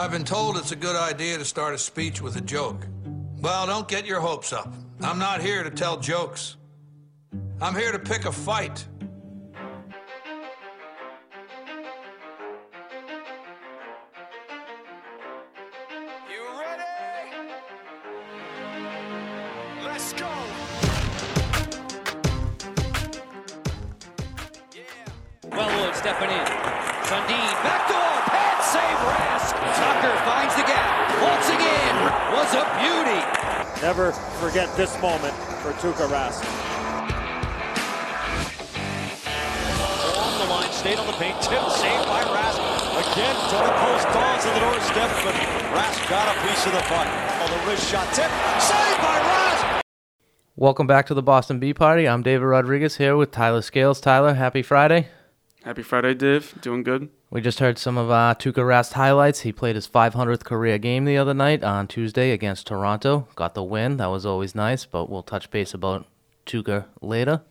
I've been told it's a good idea to start a speech with a joke. Well, don't get your hopes up. I'm not here to tell jokes. I'm here to pick a fight. Forget this moment for Tuukka Rask. On the line, stayed on the paint, tip, saved by Rask. Again, to the post, Dawes to the doorstep, but Rask got a piece of the puck. Oh, the wrist shot, tip, saved by Rask. Welcome back to the Boston Bee Party. I'm David Rodriguez here with Tyler Scales. Tyler, happy Friday. Happy Friday, Dave. Doing good. We just heard some of uh, Tuukka Rask highlights. He played his 500th career game the other night on Tuesday against Toronto. Got the win. That was always nice, but we'll touch base about Tuukka later.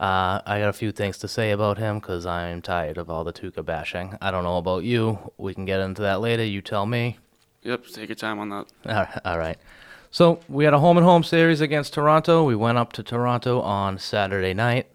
Uh, I got a few things to say about him because I'm tired of all the Tuukka bashing. I don't know about you. We can get into that later. You tell me. Yep, take your time on that. All right. All right. So we had a home and home series against Toronto. We went up to Toronto on Saturday night.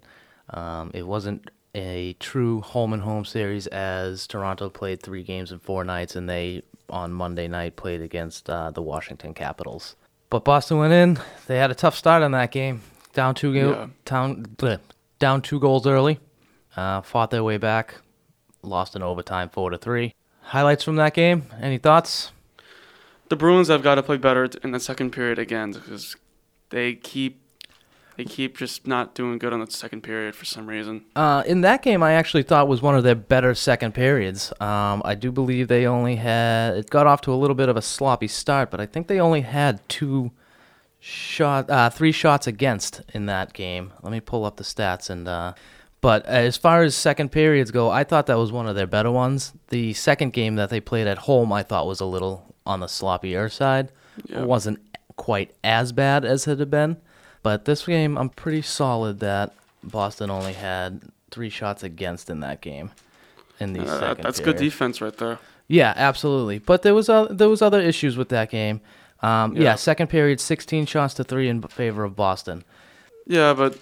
Um, it wasn't a true home and home series as Toronto played three games in four nights, and they on Monday night played against uh, the Washington Capitals. But Boston went in. They had a tough start on that game. Down two go- Yeah. down bleh, down two goals early. Uh, fought their way back. Lost in overtime, four to three. Highlights from that game. Any thoughts? The Bruins have got to play better in the second period again because they keep they keep just not doing good on the second period for some reason. Uh, in that game, I actually thought was one of their better second periods. Um, I do believe they only had it got off to a little bit of a sloppy start, but I think they only had two shot, uh, three shots against in that game. Let me pull up the stats and. Uh, but as far as second periods go, I thought that was one of their better ones. The second game that they played at home, I thought was a little on the sloppier side. Yeah. It wasn't quite as bad as it had been. But this game, I'm pretty solid that Boston only had three shots against in that game. In the Uh, second that's good defense right there. Yeah, absolutely. But there was uh, there was other issues with that game. Um, yeah. Yeah. second period, 16 shots to three in favor of Boston. Yeah, but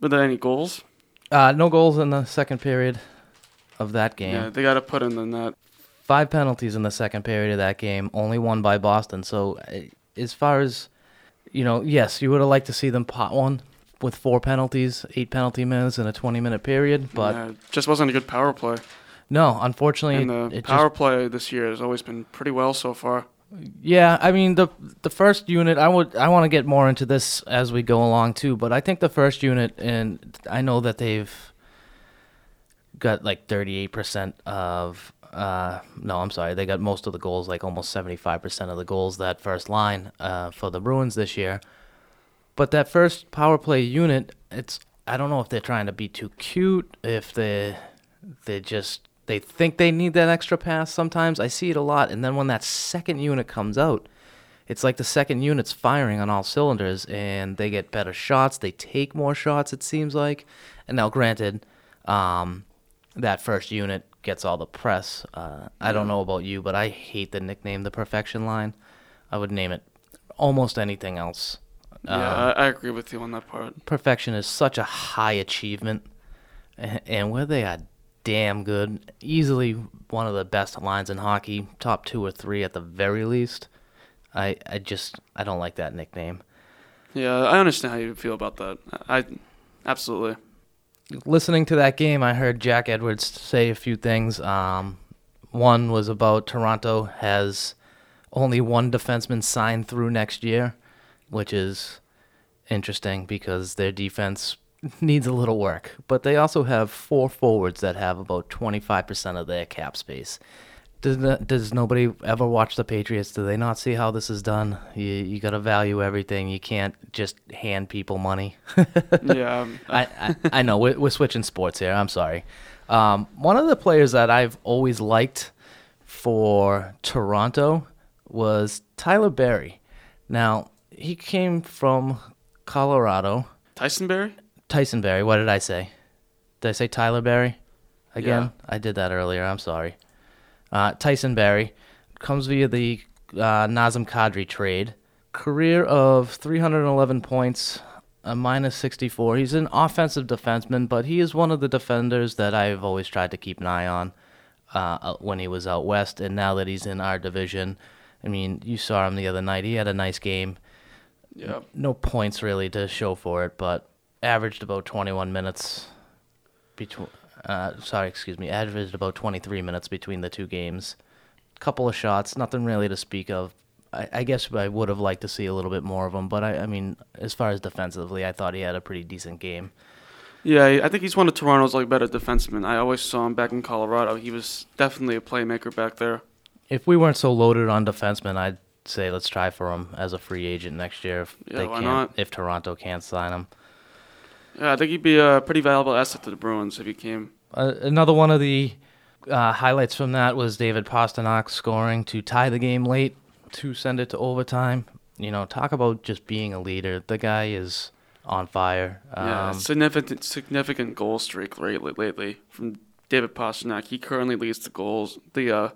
were there any goals? Uh, no goals in the second period of that game. Yeah, they got to put in the net. Five penalties in the second period of that game, only one by Boston. So, uh, as far as you know, yes, you would have liked to see them pot one with four penalties, eight penalty minutes in a 20 minute period. But yeah, just wasn't a good power play. no, unfortunately, And the it just power play this year has always been pretty well so far. Yeah, I mean the the first unit. I would I want to get more into this as we go along too, but I think the first unit, and I know that they've got like thirty eight percent of. Uh, no, I'm sorry. They got most of the goals, like almost seventy five percent of the goals that first line uh, for the Bruins this year. But that first power play unit, it's I don't know if they're trying to be too cute, if they they just they think they need that extra pass sometimes. I see it a lot and then when that second unit comes out, it's like the second unit's firing on all cylinders and they get better shots, they take more shots it seems like. And now granted, um that first unit gets all the press. Uh, I don't know about you, but I hate the nickname the perfection line. I would name it almost anything else. Yeah, Um, I, I agree with you on that part. perfection is such a high achievement, a- and where they are damn good, easily one of the best lines in hockey, top two or three at the very least. I I just I don't like that nickname. Yeah, I understand how you feel about that. I absolutely. Listening to that game, I heard Jack Edwards say a few things. Um, one was about Toronto has only one defenseman signed through next year, which is interesting because their defense needs a little work. But they also have four forwards that have about 25% of their cap space. Does, does nobody ever watch the Patriots? Do they not see how this is done? You, you got to value everything. You can't just hand people money. Yeah, um, I, I, I know we're, we're switching sports here. I'm sorry. Um, one of the players that I've always liked for Toronto was Tyler Barrie. Now he came from Colorado. Tyson Barrie. Tyson Barrie. What did I say? Did I say Tyler Barrie? Again, Yeah. I did that earlier. I'm sorry. Uh, Tyson Barrie. comes via the uh, Nazem Kadri trade. Career of 311 points, a minus 64. He's an offensive defenseman, but he is one of the defenders that I've always tried to keep an eye on uh, when he was out west, and now that he's in our division, I mean, you saw him the other night. He had a nice game. Yeah. No points really to show for it, but averaged about 21 minutes between. Uh, sorry, excuse me. Averaged about 23 minutes between the two games. Couple of shots, nothing really to speak of. I, I guess I would have liked to see a little bit more of him, but I, I mean, as far as defensively, I thought he had a pretty decent game. Yeah, I think he's one of Toronto's like better defensemen. I always saw him back in Colorado. He was definitely a playmaker back there. If we weren't so loaded on defensemen, I'd say let's try for him as a free agent next year if Yeah, they why can't, not? if Toronto can't sign him. Yeah, I think he'd be a pretty valuable asset to the Bruins if he came. Uh, another one of the uh, highlights from that was David Pastrnak scoring to tie the game late to send it to overtime. You know, talk about just being a leader. The guy is on fire. Yeah, Um, significant significant goal streak lately lately from David Pastrnak. He currently leads the goals the uh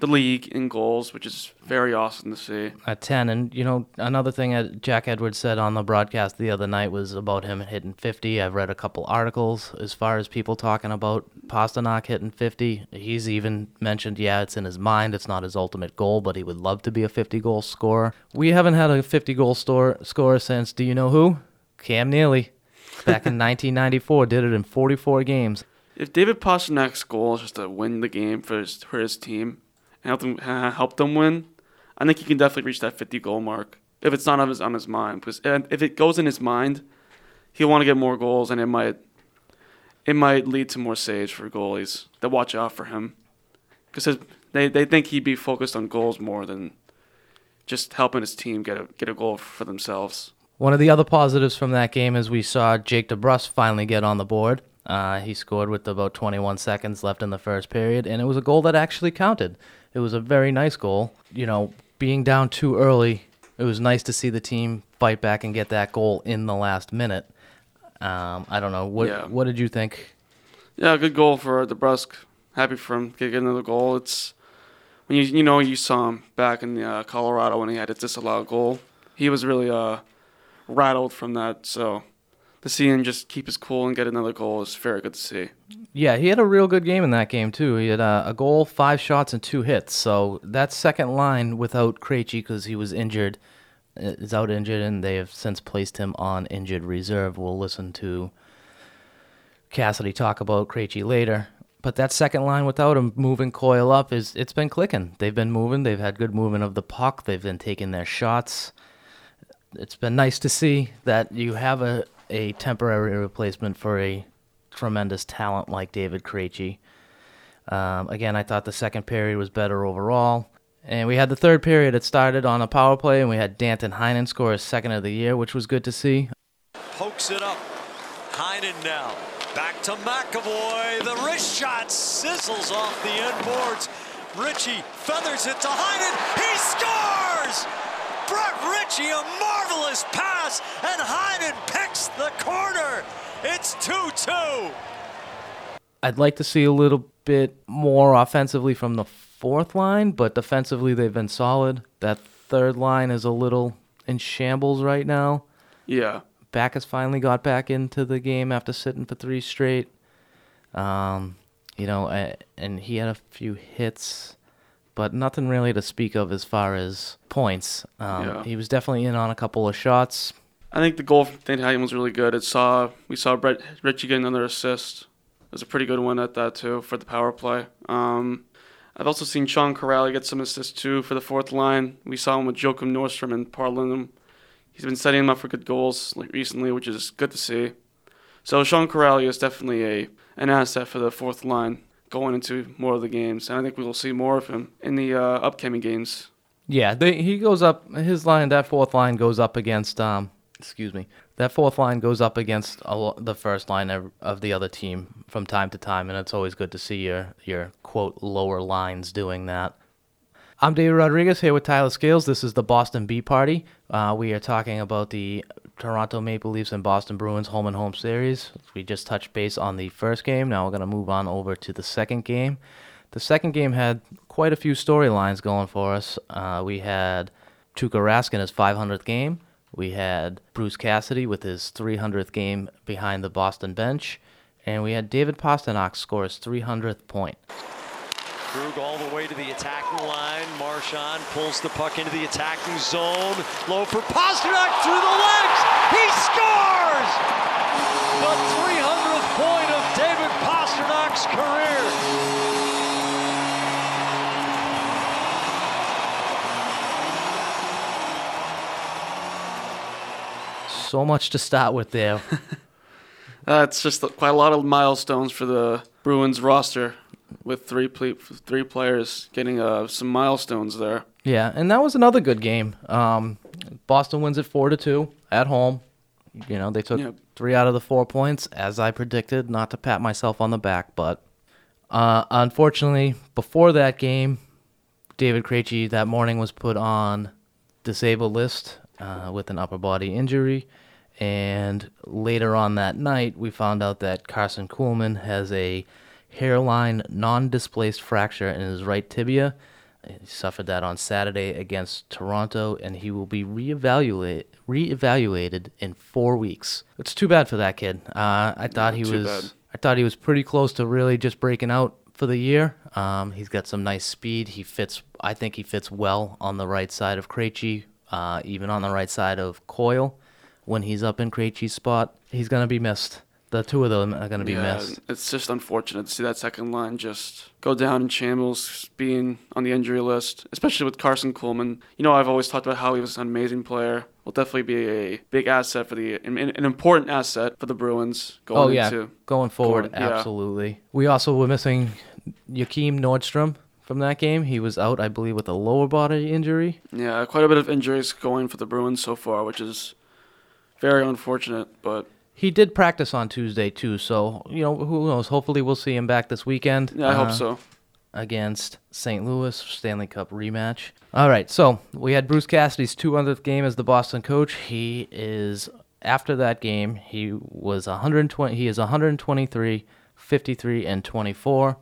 the league in goals, which is very awesome to see. at 10 and you know another thing that jack edwards said on the broadcast the other night was about him hitting 50 i've read a couple articles as far as people talking about pastrnak hitting 50 he's even mentioned yeah it's in his mind it's not his ultimate goal but he would love to be a 50 goal scorer. We haven't had a 50 goal store, scorer since do you know who? Cam neely. Back in 1994 did it in 44 games. If David Pastrnak's goal is just to win the game for his for his team help them uh, help them win, I think he can definitely reach that 50 goal mark. If it's not on his on his mind, because if it goes in his mind, he'll want to get more goals, and it might it might lead to more saves for goalies that watch out for him, because they they think he'd be focused on goals more than just helping his team get a get a goal for themselves. One of the other positives from that game is we saw Jake DeBrusk finally get on the board. Uh, he scored with about 21 seconds left in the first period, and it was a goal that actually counted. It was a very nice goal. You know, being down too early, it was nice to see the team fight back and get that goal in the last minute. Um, I don't know. What, Yeah. what did you think? Yeah, good goal for DeBrusk. Happy for him to get another goal. It's when you you know you saw him back in uh, Colorado when he had a disallowed goal. He was really uh, rattled from that. So to see him just keep his cool and get another goal is very good to see. Yeah, he had a real good game in that game too. He had uh, a goal, five shots, and two hits. So that second line without Krejci because he was injured is out injured, and they have since placed him on injured reserve. We'll listen to Cassidy talk about Krejci later. But that second line without him moving Coyle up is it's been clicking. They've been moving. They've had good movement of the puck. They've been taking their shots. It's been nice to see that you have a, a temporary replacement for a tremendous talent like David Krejci. Um, again, I thought the second period was better overall. And we had the third period. It started on a power play, and we had Danton Heinen score his second of the year, which was good to see. Pokes it up. Heinen now. Back to McAvoy. The wrist shot sizzles off the end boards. Ritchie feathers it to Heinen. He scores! Brett Ritchie, a marvelous pass, and Heinen picks the corner. It's 2-2. I'd like to see a little bit more offensively from the fourth line, but defensively they've been solid. That third line is a little in shambles right now. Yeah, Backes finally got back into the game after sitting for three straight. Um, you know, and he had a few hits, but nothing really to speak of as far as points. Um, Yeah. He was definitely in on a couple of shots. I think the goal from Heinen was really good. It saw we saw Brett Ritchie get another assist. It was a pretty good one at that too for the power play. Um, I've also seen Sean Kuraly get some assists too for the fourth line. We saw him with Joachim Nordstrom and Parlin. He's been setting him up for good goals like recently, which is good to see. So Sean Kuraly is definitely a an asset for the fourth line going into more of the games, and I think we will see more of him in the uh, upcoming games. Yeah, they, he goes up. His line, that fourth line, goes up against. Um, excuse me. That fourth line goes up against lo- the first line of, of the other team from time to time, and it's always good to see your your quote lower lines doing that. I'm David Rodriguez here with Tyler Scales. This is the Boston Bee Party. Uh, we are talking about the Toronto Maple Leafs and Boston Bruins home and home series. We just touched base on the first game. Now we're going to move on over to the second game. The second game had quite a few storylines going for us. Uh, we had Tuukka Rask in his 500th game. We had Bruce Cassidy with his 300th game behind the Boston bench. And we had David Pastrnak score his 300th point. Krug all the way to the attacking line. Marchand pulls the puck into the attacking zone. Low for Pastrnak through the legs. He scores! The 300th point of David Pastrnak's career. So much to start with there. Uh, That's just quite a lot of milestones for the Bruins roster, with three ple- three players getting uh, some milestones there. Yeah, and that was another good game. Um, Boston wins it four to two at home. You know, they took three out of the four points, as I predicted. Not to pat myself on the back, but uh, unfortunately, before that game, David Krejci that morning was put on disabled list uh, with an upper body injury, and later on that night, we found out that Karson Kuhlman has a hairline non-displaced fracture in his right tibia. He suffered that on Saturday against Toronto, and he will be reevaluate reevaluated in four weeks. It's too bad for that kid. Uh, I thought he was bad. I thought he was pretty close to really just breaking out for the year. Um, he's got some nice speed. He fits. I think he fits well on the right side of Krejci, uh, even on the right side of Coyle. When he's up in Krejci's spot, he's gonna be missed. The two of them are gonna be yeah, missed. it's just unfortunate to see that second line just go down in shambles, being on the injury list, especially with Karson Kuhlman. You know, I've always talked about how he was an amazing player. Will definitely be a big asset for the an, an important asset for the Bruins going Oh yeah, into. going forward, going- yeah. absolutely. We also were missing Joachim Nordstrom from that game. He was out, I believe, with a lower body injury. Yeah, quite a bit of injuries going for the Bruins so far, which is very unfortunate. But He did practice on Tuesday too, so you know who knows. Hopefully, we'll see him back this weekend. yeah, I hope uh, so. Against St. Louis Stanley Cup rematch. All right, so we had Bruce Cassidy's 200th game as the Boston coach. He is after that game. He was 120. He is 123, 53, and 24.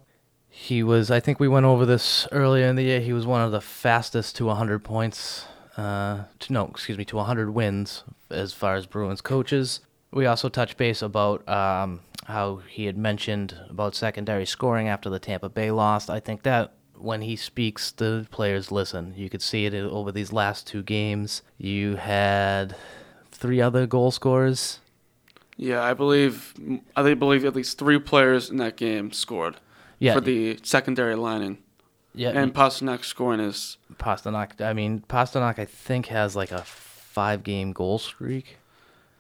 He was. I think we went over this earlier in the year. He was one of the fastest to 100 points. Uh, to, no, excuse me, to 100 wins as far as Bruins coaches. We also touched base about um, how he had mentioned about secondary scoring after the Tampa Bay lost. I think that when he speaks, the players listen. You could see it over these last two games. You had three other goal scorers. Yeah, I believe I believe at least three players in that game scored Yeah, for the secondary lining, yeah, and Pastrnak scoring is Pastrnak. I mean, Pastrnak, I think has like a five-game goal streak.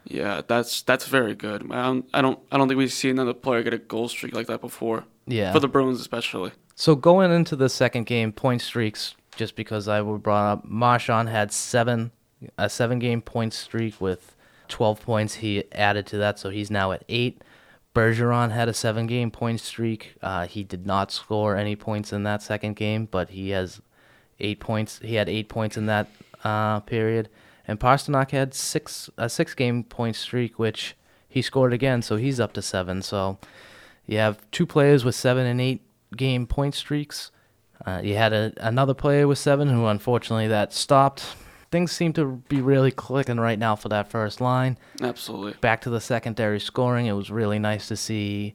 Yeah, that's that's very good. I don't I don't I don't think we've seen another player get a goal streak like that before Yeah. for the Bruins especially. So going into the second game, point streaks. Just because I was brought up, Marchand had seven, a seven-game point streak with 12 points. He added to that, so he's now at eight. Bergeron had a seven-game point streak. Uh, he did not score any points in that second game, but he has eight points. He had eight points in that uh, period, and Pastrnak had six a six-game point streak, which he scored again, so he's up to seven. So you have two players with seven and eight game point streaks. Uh, you had a, another player with seven who unfortunately that stopped. Things seem to be really clicking right now for that first line. Absolutely. Back to the secondary scoring, it was really nice to see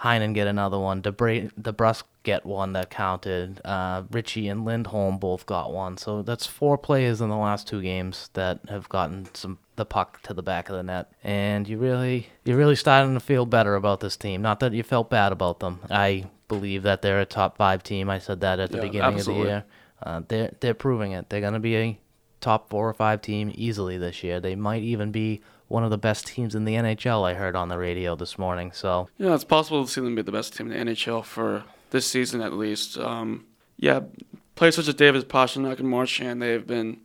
Heinen get another one. DeBra- DeBrusk get one that counted. Uh, Richie and Lindholm both got one. So that's four players in the last two games that have gotten some the puck to the back of the net. And you really you're really starting to feel better about this team. Not that you felt bad about them. I believe that they're a top five team. I said that at the Yeah, beginning absolutely. of the year. Uh, they're they're proving it. They're gonna be a top four or five team easily this year. They might even be one of the best teams in the NHL. I heard on the radio this morning. So Yeah, it's possible to see them be the best team in the NHL for this season at least. Um, yeah, players such as David Pastrnak and Marchand, they've been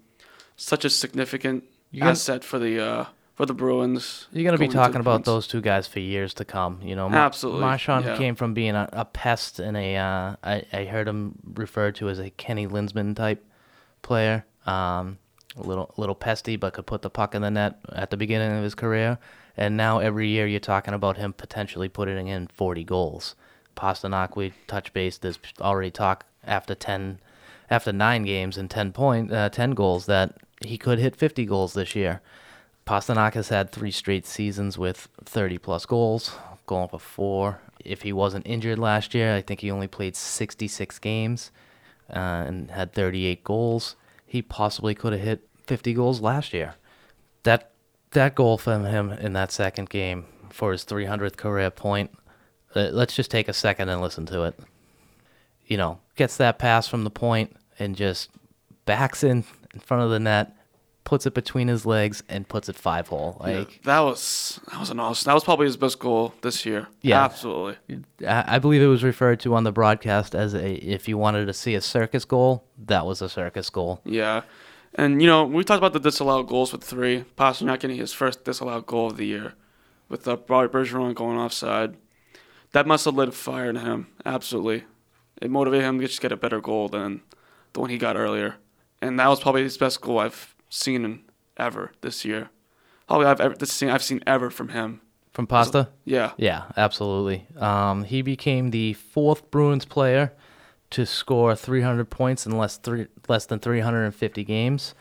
such a significant You asset for the uh, for the Bruins. you're gonna be going talking about points. those two guys for years to come. You know, Ma- Absolutely, Marchand yeah. came from being a, a pest and a uh, I, I heard him referred to as a Kenny Linseman type player. Um, a little little pesty, but could put the puck in the net at the beginning of his career. And now every year you're talking about him potentially putting in 40 goals. Pastrnak, we touch base. There's already talk after ten, after nine games and ten point, uh, ten goals that he could hit 50 goals this year. Pastrnak has had three straight seasons with 30 plus goals, going for four. If he wasn't injured last year, I think he only played 66 games uh, and had 38 goals. He possibly could have hit 50 goals last year. That that goal from him in that second game for his 300th career point. Uh, let's just take a second and listen to it. You know, gets that pass from the point and just backs in in front of the net, puts it between his legs, and puts it five hole. Like that was that was an awesome. That was probably his best goal this year. Yeah. absolutely. I I believe it was referred to on the broadcast as a if you wanted to see a circus goal, that was a circus goal. Yeah, and you know we talked about the disallowed goals with three. Pastrnak getting his first disallowed goal of the year, with uh, Robert Bergeron going offside. That must have lit a fire in him. Absolutely, it motivated him to just get a better goal than the one he got earlier. And that was probably his best goal I've seen in ever this year. Probably I've ever this seen I've seen ever from him. From Pasta? Yeah, Yeah, absolutely. Um, he became the fourth Bruins player to score 300 points in less three less than 350 games.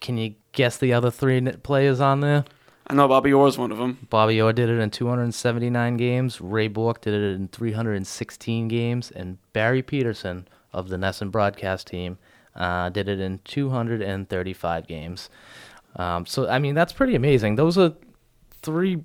Can you guess the other three players on there? I know Bobby Orr is one of them. Bobby Orr did it in 279 games. Ray Bourque did it in 316 games, and Barry Pederson of the NESN broadcast team uh, did it in 235 games. Um, so I mean that's pretty amazing. Those are three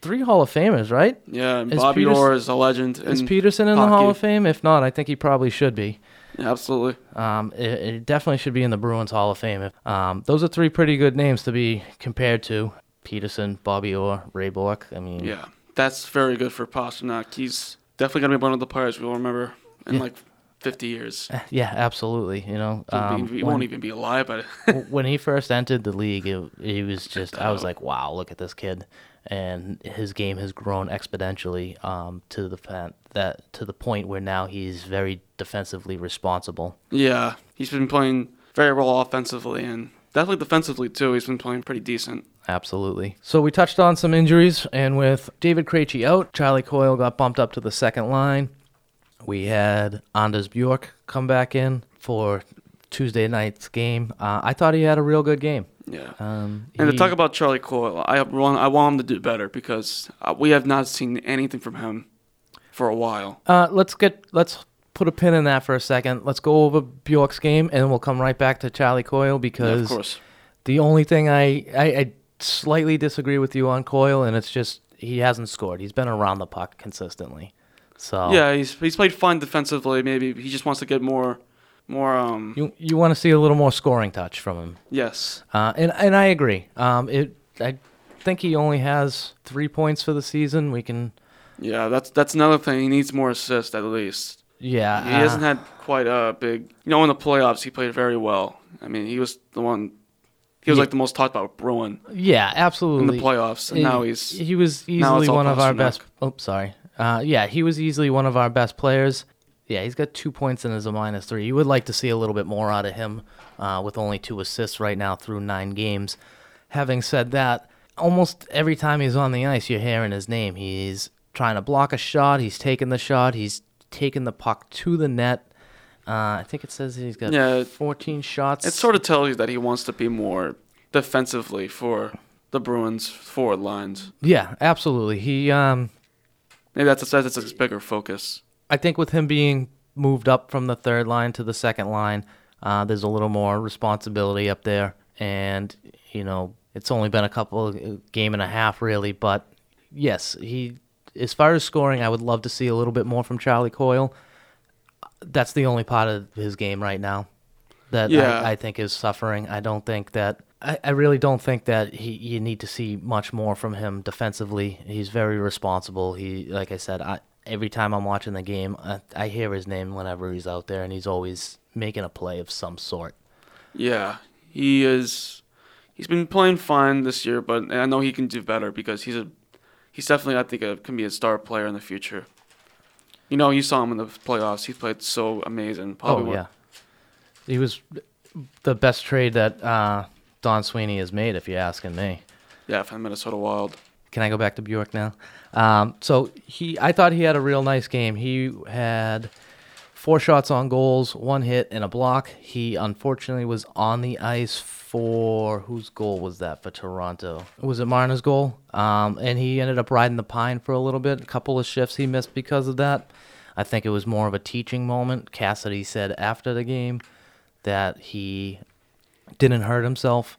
three Hall of Famers, right? Yeah, and Is Bobby Peters- Orr is a legend. Is Pederson in the. Hall of Fame? If not, I think he probably should be. Yeah, absolutely. Um, it, it definitely should be in the Bruins Hall of Fame. Um, those are three pretty good names to be compared to Pederson, Bobby Orr, Ray Bourque. I mean, Yeah, that's very good for Pastrnak. He's definitely gonna be one of the players we'll remember in Yeah. like 50 years. yeah, absolutely. You know, um, he when- won't even be alive, but when he first entered the league, it, he was just I was like, wow, look at this kid, and his game has grown exponentially um, to the that to the point where now he's very defensively responsible. yeah, he's been playing very well offensively and definitely defensively too. He's been playing pretty decent. Absolutely. So we touched on some injuries, and with David Krejci out, Charlie Coyle got bumped up to the second line. We had Anders Bjork come back in for Tuesday night's game. Uh, I thought he had a real good game. Yeah. Um, and to talk about Charlie Coyle, I want I want him to do better because uh, we have not seen anything from him for a while. Uh, let's get let's put a pin in that for a second. Let's go over Bjork's game, and we'll come right back to Charlie Coyle Yeah, because of course. the only thing I, I I slightly disagree with you on Coyle, and it's just he hasn't scored. He's been around the puck consistently. So Yeah, he's he's played fine defensively. Maybe he just wants to get more, more. Um. you you want to see a little more scoring touch from him. yes. Uh, and and I agree. Um, it I think he only has three points for the season. We can Yeah, that's that's another thing. He needs more assists at least. yeah. He uh, hasn't had quite a big. You know, in the playoffs, he played very well. I mean, he was the one. He was Yeah. like the most talked about Bruin yeah, absolutely. in the playoffs, and He- now he's. he was easily one of our best. Oh, sorry. Uh, yeah, he was easily one of our best players. Yeah, he's got two points and is a minus three. You would like to see a little bit more out of him, uh, with only two assists right now through nine games. Having said that, almost every time he's on the ice, you're hearing his name. He's trying to block a shot. He's taking the shot. He's taking the puck to the net. Uh, I think it says he's got Yeah, 14 shots. It sort of tells you that he wants to be more defensively for the Bruins forward lines. yeah, absolutely. He um, Maybe that's a, that's a bigger focus. I think with him being moved up from the third line to the second line, uh, there's a little more responsibility up there, and you know it's only been a couple of game and a half really, but yes, he as far as scoring, I would love to see a little bit more from Charlie Coyle. That's the only part of his game right now that Yeah. I, I think is suffering. I don't think that. I, I really don't think that he you need to see much more from him defensively. He's very responsible. He, like I said, I, every time I'm watching the game, I, I hear his name whenever he's out there, and he's always making a play of some sort. Yeah, he is. He's been playing fine this year, but I know he can do better because he's a. He's definitely, I think, a, can be a star player in the future. You know, you saw him in the playoffs. He played so amazing. Probably oh yeah, he was the best trade that uh, Don Sweeney has made, if you're asking me. yeah, the Minnesota Wild. Can I go back to Bjork now? Um, so he, I thought he had a real nice game. He had four shots on goals, one hit, and a block. He unfortunately was on the ice for whose goal was that for Toronto? Was it Marner's goal? Um, and he ended up riding the pine for a little bit. A couple of shifts he missed because of that. I think it was more of a teaching moment. Cassidy said after the game that he didn't hurt himself.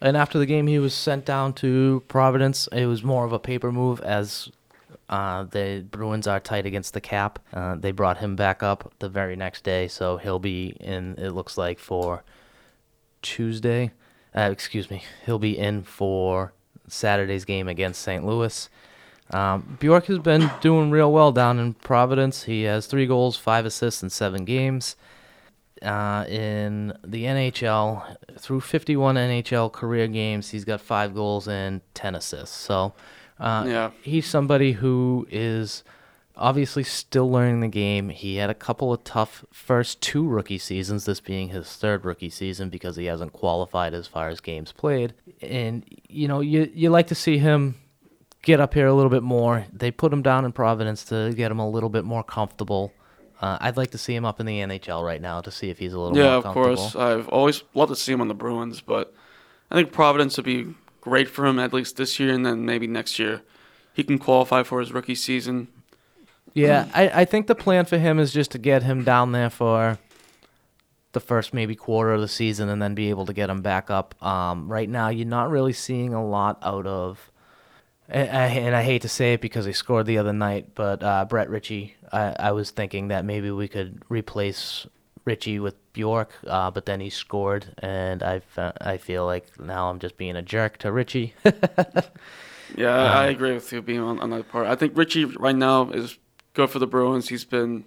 And after the game, he was sent down to Providence. It was more of a paper move as uh, the Bruins are tight against the cap. Uh, they brought him back up the very next day, so he'll be in, it looks like, for Tuesday. Uh, excuse me. He'll be in for Saturday's game against St. Louis. Um, Bjork has been doing real well down in Providence. He has three goals, five assists in seven games. Uh, in the NHL, through 51 NHL career games, he's got five goals and 10 assists. So uh, Yeah. he's somebody who is obviously still learning the game. He had a couple of tough first two rookie seasons, this being his third rookie season because he hasn't qualified as far as games played. And you know, you you like to see him get up here a little bit more. They put him down in Providence to get him a little bit more comfortable. Uh, I'd like to see him up in the NHL right now to see if he's a little Yeah, more of course. I've always loved to see him on the Bruins, but I think Providence would be great for him at least this year, and then maybe next year he can qualify for his rookie season. Yeah, I, I think the plan for him is just to get him down there for the first maybe quarter of the season and then be able to get him back up. Um, right now, you're not really seeing a lot out of, and I, and I hate to say it because he scored the other night, but uh, Brett Ritchie, I, I was thinking that maybe we could replace Ritchie with Bjork, uh, but then he scored, and I, I feel like now I'm just being a jerk to Ritchie. Yeah, I I agree with you being on, on that part. I think Ritchie right now is good for the Bruins. He's been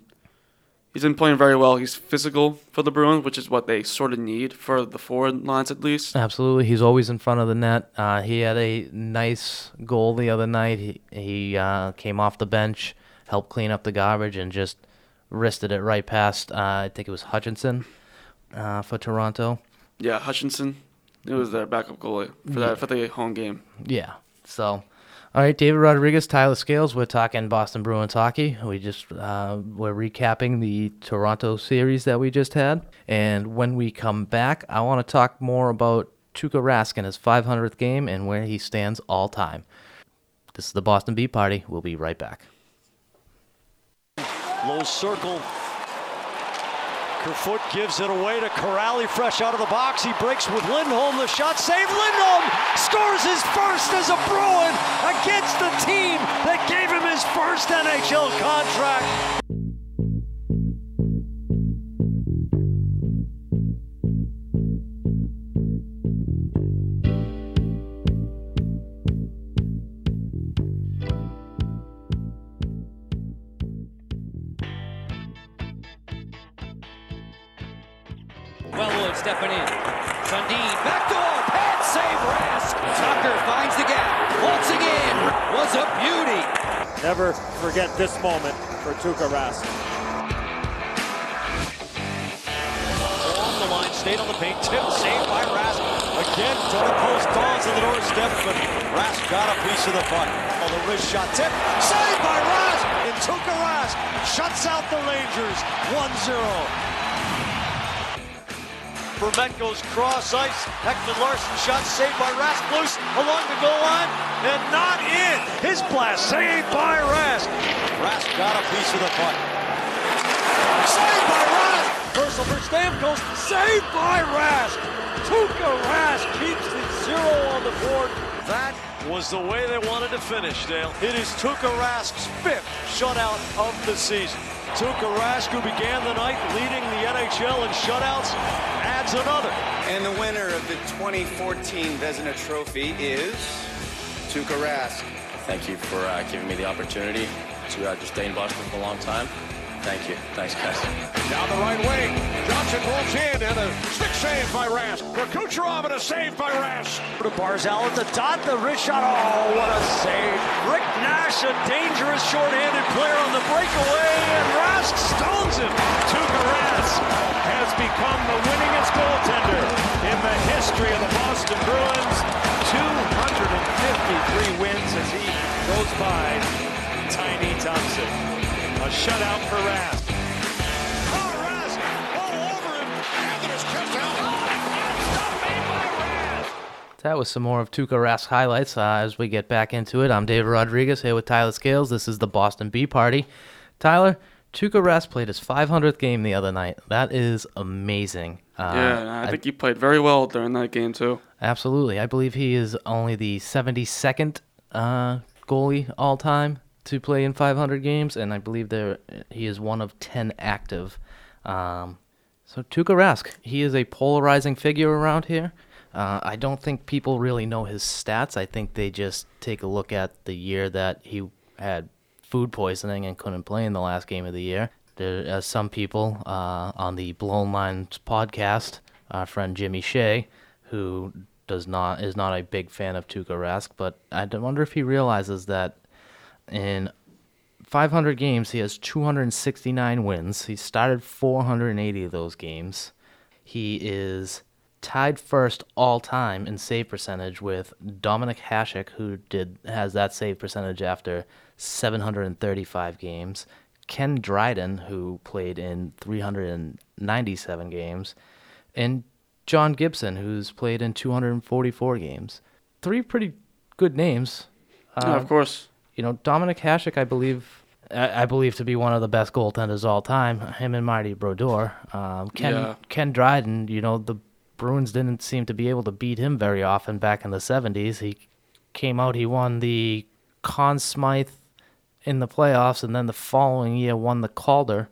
he's been playing very well. He's physical for the Bruins, which is what they sort of need for the forward lines at least. Absolutely, he's always in front of the net. Uh, he had a nice goal the other night. He he uh, came off the bench, helped clean up the garbage, and just wristed it right past. Uh, I think it was Hutchinson uh, for Toronto. Yeah, Hutchinson. It was their backup goalie for that for the home game. Yeah. So, all right, David Rodriguez, Tyler Scales. We're talking Boston Bruins hockey. We just uh, we're recapping the Toronto series that we just had, and when we come back, I want to talk more about Tuukka Rask and his 500th game and where he stands all time. This is the Boston Beat Party. We'll be right back. Low circle. Kerfoot gives it away to Kuraly, fresh out of the box. He breaks with Lindholm. The shot saved. Lindholm scores his first as a Bruin against the team that gave him his first NHL contract. Wellwood stepping in. Sundin, backdoor, pad save Rask. Tucker finds the gap. Once again, was a beauty. Never forget this moment for Tuukka Rask. Along the line, stayed on the paint, tip, saved by Rask. Again, toward the post, Dawes on the doorstep, but Rask got a piece of the puck. Oh, the wrist shot, tip, saved by Rask. And Tuukka Rask shuts out the Rangers, 1-0. Vermette goes cross ice. Hector Larson shot saved by Rask. Loose along the goal line and not in. His blast saved by Rask. Rask got a piece of the puck. Saved by Rask. Reversal for Stamkos. Saved by Rask. Tuukka Rask keeps the zero on the board. That was the way they wanted to finish, Dale. It is Tuukka Rask's fifth shutout of the season. Tuukka Rask, who began the night leading the NHL in shutouts, adds another. And the winner of the 2014 Vezina Trophy is Tuukka Rask. Thank you for uh, giving me the opportunity to uh, just stay in Boston for a long time. Thank you. Thanks, guys. Down the right wing. Johnson rolls in and a stick save by Rask. For Kucherov and a save by Rask. To Barzal at the dot, the wrist shot. Oh, what a save. Rick Nash, a dangerous shorthanded player on the breakaway, and Rask stones him. Tuukka Rask has become the winningest goaltender in the history of the Boston Bruins. 253 wins as he goes by Tiny Thompson. A shutout for Rask. Oh, Rask all over him. And there's out. That was some more of Tuukka Rask highlights. Uh, as we get back into it, I'm David Rodriguez here with Tyler Scales. This is the Boston Bee Party. Tyler, Tuukka Rask played his 500th game the other night. That is amazing. Uh, yeah, I think he played very well during that game too. Absolutely. I believe he is only the 72nd uh, goalie all time to play in 500 games, and I believe there he is one of 10 active. Um, so Tuukka Rask, he is a polarizing figure around here. Uh, I don't think people really know his stats. I think they just take a look at the year that he had food poisoning and couldn't play in the last game of the year. There are some people uh, on the Blown Lines podcast, our friend Jimmy Shea, who does not is not a big fan of Tuukka Rask, but I wonder if he realizes that in 500 games he has 269 wins. He started 480 of those games. He is tied first all time in save percentage with Dominik Hasek, who did has that save percentage after 735 games. Ken Dryden, who played in 397 games, and John Gibson, who's played in 244 games. Three pretty good names. yeah, of um, course. You know, Dominik Hasek, I believe, I, I believe to be one of the best goaltenders all time. Him and Marty Brodeur. Um, Ken Yeah. Ken Dryden. You know, the Bruins didn't seem to be able to beat him very often back in the 70s. He came out, he won the Conn Smythe in the playoffs, and then the following year won the Calder.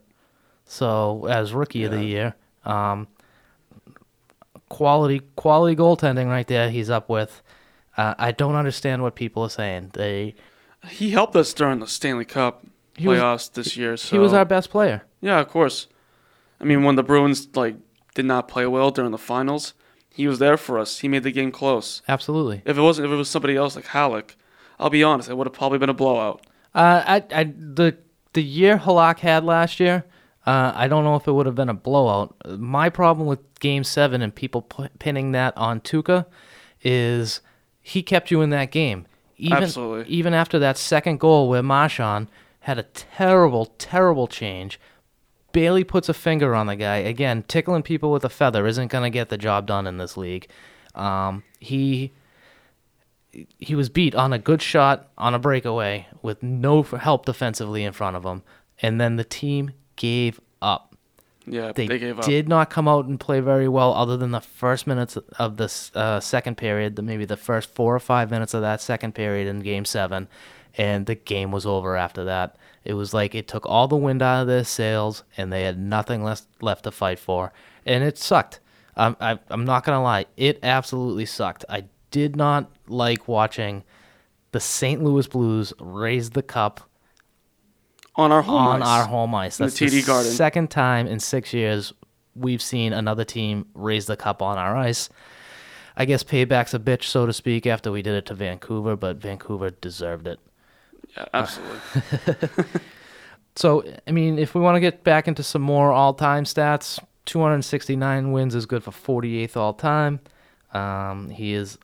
So as rookie of the year, um, quality quality goaltending right there. He's up with. Uh, I don't understand what people are saying. They He helped us during the Stanley Cup He was- playoffs this year. So he was our best player. Yeah, of course. I mean, when the Bruins like did not play well during the finals, he was there for us. He made the game close. Absolutely. If it wasn't, if it was somebody else like Halak, I'll be honest, it would have probably been a blowout. Uh, I, I, the the year Halak had last year, uh, I don't know if it would have been a blowout. My problem with Game Seven and people p- pinning that on Tuukka is he kept you in that game. Even, Absolutely. Even after that second goal where Marchand had a terrible, terrible change, Bailey puts a finger on the guy. Again, tickling people with a feather isn't going to get the job done in this league. Um, he he was beat on a good shot on a breakaway with no help defensively in front of him, and then the team gave up. Yeah, They, they, gave up. did not come out and play very well, other than the first minutes of the uh, second period, the, maybe the first four or five minutes of that second period in Game Seven, and the game was over after that. It was like it took all the wind out of their sails, and they had nothing left left to fight for, and it sucked. I'm I, I'm not gonna lie, it absolutely sucked. I did not like watching the St. Louis Blues raise the cup on our home on ice. our home ice. In the That's TD Garden. second time in six years we've seen another team raise the cup on our ice. I guess payback's a bitch, so to speak, after we did it to Vancouver, but Vancouver deserved it. Yeah, absolutely. So, I mean, if we want to get back into some more all time stats, 269 wins is good for 48th all time. Um, he is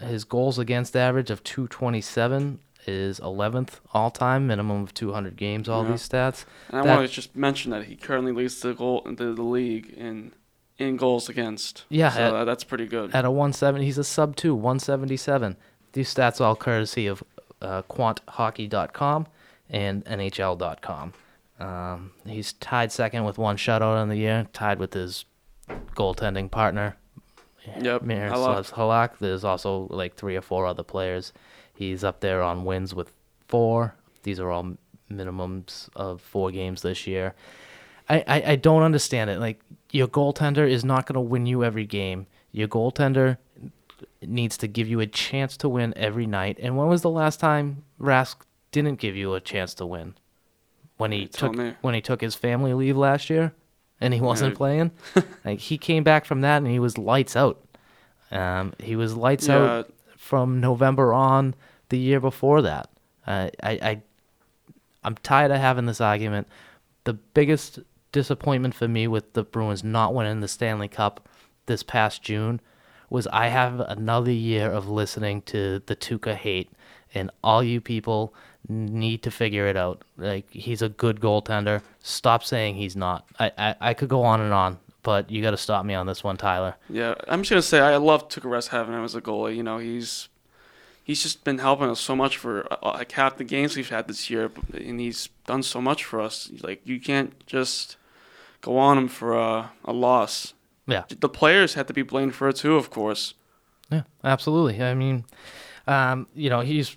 his goals against average of 227 is 11th all time, minimum of 200 games. All Yeah. these stats. and I That- want to just mention that he currently leads the goal the, the league in in goals against. Yeah, so at- that's pretty good. at a 170. He's a sub two, 177. These stats all courtesy of uh, quanthockey.com and NHL.com. Um, he's tied second with one shutout in the year, tied with his goaltending partner, Yep, Miroslav Halak. There's also like three or four other players. He's up there on wins with four. These are all minimums of four games this year. I, I, I don't understand it. Like your goaltender is not going to win you every game. Your goaltender needs to give you a chance to win every night. And when was the last time Rask didn't give you a chance to win? When he tell took when he took his family leave last year, and he wasn't Yeah. playing. like he came back from that and he was lights out. Um, he was lights Yeah. out from November on the year before that. Uh, I, I I'm tired of having this argument. The biggest disappointment for me with the Bruins not winning the Stanley Cup this past June was I have another year of listening to the Tuukka hate and all you people need to figure it out. Like he's a good goaltender. Stop saying he's not. I I, I could go on and on, but you got to stop me on this one, Tyler. Yeah, I'm just gonna say I love Tuukka Rask having him as a goalie. You know, he's he's just been helping us so much for uh, like half the games we've had this year, and he's done so much for us. Like you can't just go on him for a, a loss. Yeah. The players had to be blamed for it too, of course. Yeah, absolutely. I mean, um, you know, he's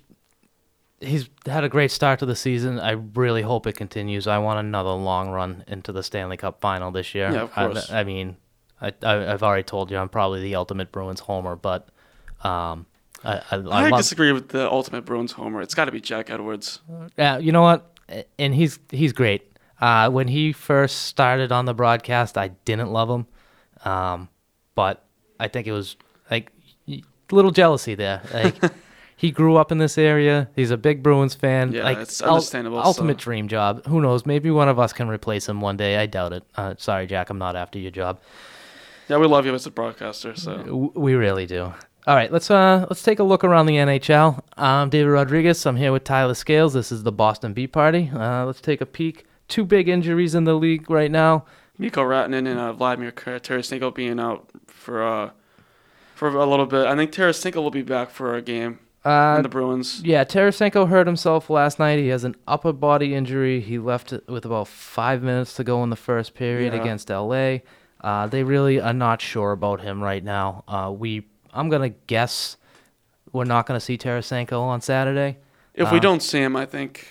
he's had a great start to the season. I really hope it continues. I want another long run into the Stanley Cup final this year. Yeah, of course. I, I mean, I, I I've already told you I'm probably the ultimate Bruins homer, but um, I I, I, I, love, disagree with the ultimate Bruins homer. It's got to be Jack Edwards. Yeah, you know what? And he's he's great. Uh, when he first started on the broadcast, I didn't love him, um, but I think it was like a little jealousy there. Like he grew up in this area. He's a big Bruins fan. Yeah, like, it's ul- understandable, ultimate so- dream job. Who knows? Maybe one of us can replace him one day. I doubt it. Uh, sorry, Jack. I'm not after your job. Yeah, we love you as a broadcaster. So We really do. All right, let's uh let's take a look around the NHL. I'm David Rodriguez. I'm here with Tyler Scales. This is the Boston Beat Party. Uh, let's take a peek. Two big injuries in the league right now. Mikko Rantanen and uh, Vladimir Tarasenko being out for uh, for a little bit. I think Tarasenko will be back for a game Uh, in the Bruins. Yeah, Tarasenko hurt himself last night. He has an upper body injury. He left with about five minutes to go in the first period Yeah. against LA. Uh, they really are not sure about him right now. Uh, we, I'm gonna guess, we're not gonna see Tarasenko on Saturday. If we Uh, don't see him, I think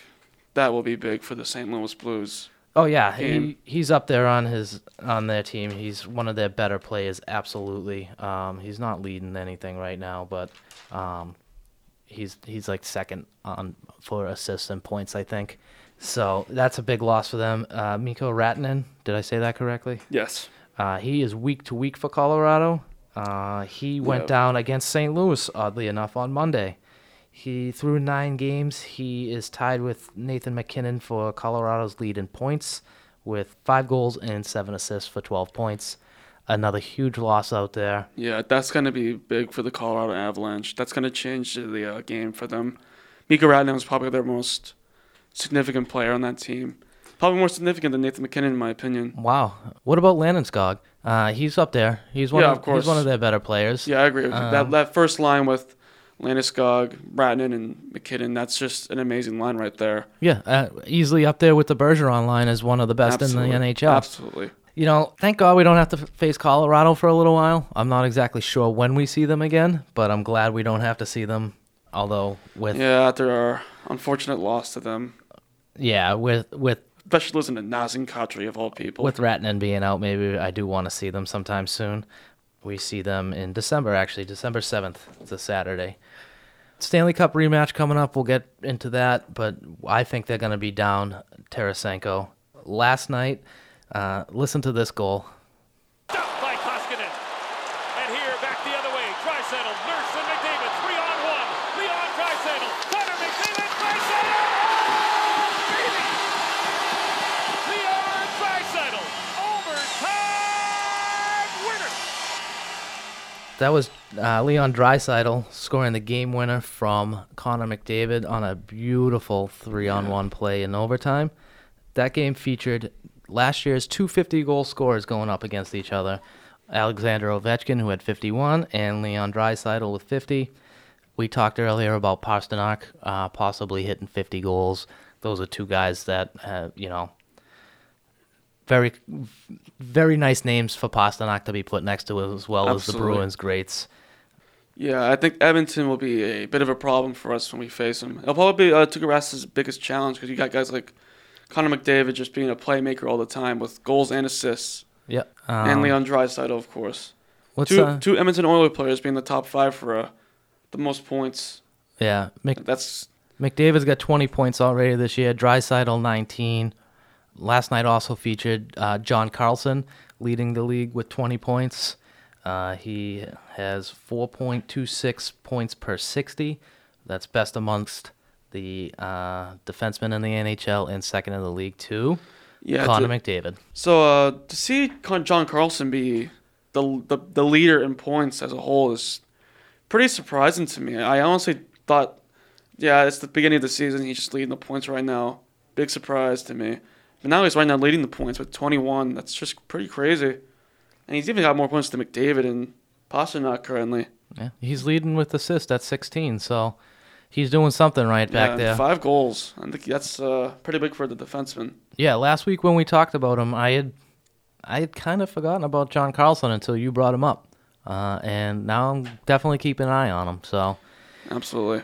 that will be big for the St. Louis Blues. Oh yeah, game. he, he's up there on his on their team. He's one of their better players, absolutely. Um, he's not leading anything right now, but um, he's he's like second on for assists and points, I think. So that's a big loss for them. Uh, Mikko Rantanen, did I say that correctly? Yes. Uh, he is week to week for Colorado. Uh, he went down against St. Louis, oddly enough, on Monday. He threw nine games. He is tied with Nathan MacKinnon for Colorado's lead in points, with five goals and seven assists for 12 points. Another huge loss out there. Yeah, that's going to be big for the Colorado Avalanche. That's going to change the uh, game for them. Mikko Rantanen was probably their most significant player on that team. Probably more significant than Nathan MacKinnon, in my opinion. Wow. What about Landeskog? Uh, he's up there. He's one Yeah, of, of course. He's one of their better players. Yeah, I agree. with you. that Um, that first line with Landeskog, Rantanen, and MacKinnon, that's just an amazing line right there. Yeah, uh, easily up there with the Bergeron line as one of the best Absolutely. in the NHL. Absolutely. You know, thank God we don't have to face Colorado for a little while. I'm not exactly sure when we see them again, but I'm glad we don't have to see them. Although with yeah, Yeah, after our unfortunate loss to them, Yeah, with with especially losing to Nazem Kadri of all people. with Rantanen being out, maybe I do want to see them sometime soon. We see them in December, actually, December 7th. It's a Saturday. Stanley Cup rematch coming up. We'll get into that, but I think they're going to be down Tarasenko. Last night, uh, listen to this goal. Stopped by Koskinen. And here, back the other way. Draisaitl, Nurse, and McDavid. Three on one. Leon Draisaitl. Connor McDavid. Draisaitl. Baby! Leon Draisaitl. Overtime winner. That was uh, Leon Draisaitl scoring the game winner from Connor McDavid on a beautiful three-on-one play in overtime. That game featured last year's two 50-goal scorers going up against each other. Alexander Ovechkin, who had 51, and Leon Draisaitl with 50. We talked earlier about Pastrnak uh, possibly hitting 50 goals. Those are two guys that, uh, you know, very, very nice names for Pastrnak to be put next to as well as the Bruins greats. Yeah, I think Edmonton will be a bit of a problem for us when we face them. It'll probably be uh, Tuukka biggest challenge because you got guys like Connor McDavid just being a playmaker all the time with goals and assists, Yeah. and um, Leon Draisaitl, of course. What's two uh, two Edmonton Oilers players being the top five for uh, the most points. yeah? Mc, That's McDavid's got 20 points already this year. Draisaitl 19. Last night also featured uh, John Carlson leading the league with 20 points. Uh, he has 4.26 points per 60. That's best amongst the uh, defensemen in the NHL and second in the league too. yeah. Connor to- McDavid. So uh, to see John Carlson be the, the the leader in points as a whole is pretty surprising to me. I honestly thought Yeah, it's the beginning of the season. He's just leading the points right now. Big surprise to me. But now he's right now leading the points with 21. That's just pretty crazy. And he's even got more points than McDavid and Pastrnak currently. Yeah, he's leading with assists at 16, so he's doing something right back yeah, there. Five goals. I think that's uh, pretty big for the defenseman. Yeah, last week when we talked about him, I had I had kind of forgotten about John Carlson until you brought him up, uh, and now I'm definitely keeping an eye on him. So, absolutely.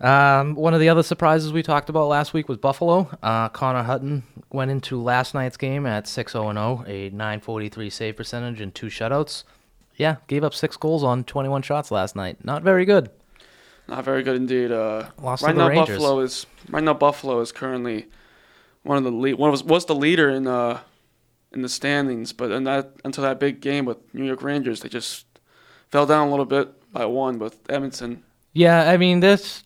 Um, one of the other surprises we talked about last week was Buffalo. Uh, Connor Hutton went into last night's game at 6 0 0, a 943 save percentage and two shutouts. Yeah, gave up six goals on 21 shots last night. Not very good. Not very good indeed. Uh, Lost right to the now, Rangers. Buffalo is right now Buffalo is currently one of the lead. One was was the leader in uh in the standings, but in that until that big game with New York Rangers, they just fell down a little bit by one with Edmonton. Yeah, I mean this.